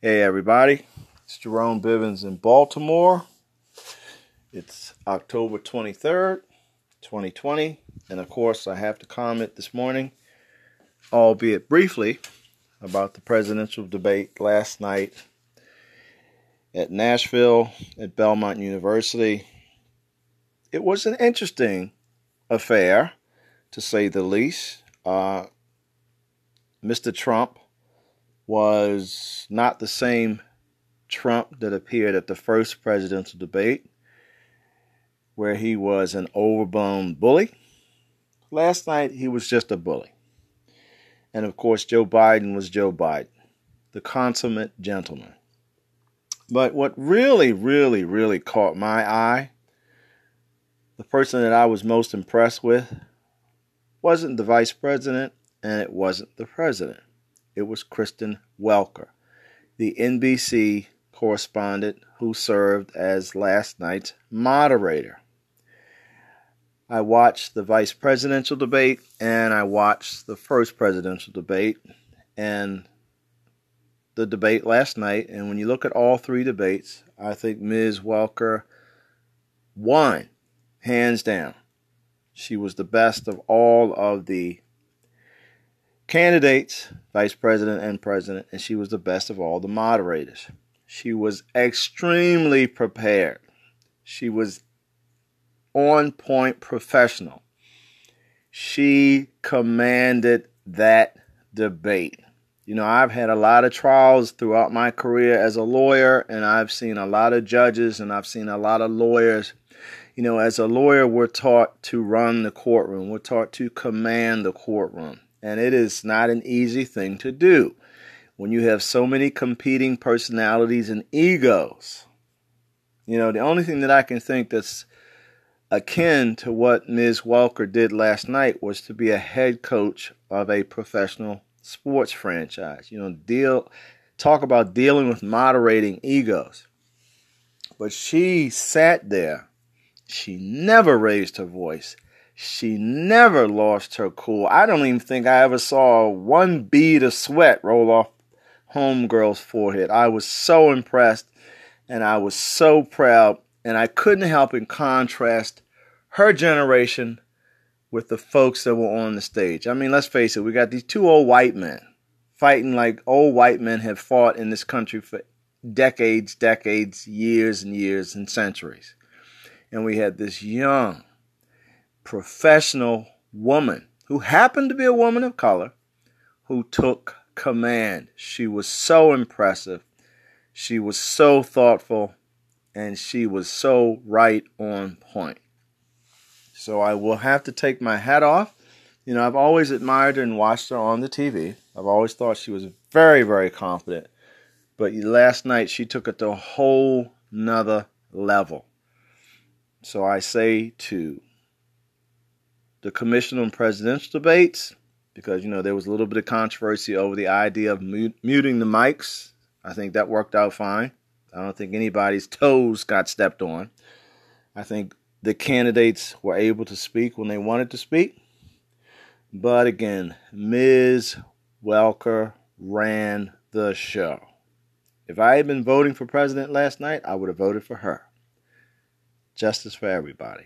Hey, everybody. It's Jerome Bivens in Baltimore. It's October 23rd, 2020. And of course, I have to comment this morning, albeit briefly, about the presidential debate last night at Nashville at Belmont University. It was an interesting affair, to say the least. Uh, Mr. Trump was not the same Trump that appeared at the first presidential debate, where he was an overblown bully. Last night, he was just a bully. And of course, Joe Biden was Joe Biden, the consummate gentleman. But what really, really, really caught my eye, the person that I was most impressed with, wasn't the vice president and it wasn't the president it was Kristen Welker, the NBC correspondent who served as last night's moderator. I watched the vice presidential debate and I watched the first presidential debate and the debate last night. And when you look at all three debates, I think Ms. Welker won hands down. She was the best of all of the candidates, vice president and president, and she was the best of all the moderators. She was extremely prepared. She was on point professional. She commanded that debate. You know, I've had a lot of trials throughout my career as a lawyer, and I've seen a lot of judges and I've seen a lot of lawyers. You know, as a lawyer, we're taught to run the courtroom, we're taught to command the courtroom. And it is not an easy thing to do when you have so many competing personalities and egos. You know, the only thing that I can think that's akin to what Ms. Welker did last night was to be a head coach of a professional sports franchise. You know, deal talk about dealing with moderating egos. But she sat there. She never raised her voice. She never lost her cool. I don't even think I ever saw one bead of sweat roll off homegirl's forehead. I was so impressed and I was so proud, and I couldn't help but contrast her generation with the folks that were on the stage. I mean, let's face it, we got these two old white men fighting like old white men have fought in this country for decades, decades, years and years and centuries. And we had this young, professional woman who happened to be a woman of color who took command. She was so impressive. She was so thoughtful and she was so right on point. So I will have to take my hat off. You know, I've always admired her and watched her on the TV. I've always thought she was very, very confident. But last night she took it to a whole nother level. So I say to the commission on presidential debates because you know there was a little bit of controversy over the idea of muting the mics. I think that worked out fine. I don't think anybody's toes got stepped on. I think the candidates were able to speak when they wanted to speak. But again, Ms. Welker ran the show. If I had been voting for president last night, I would have voted for her. Justice for everybody.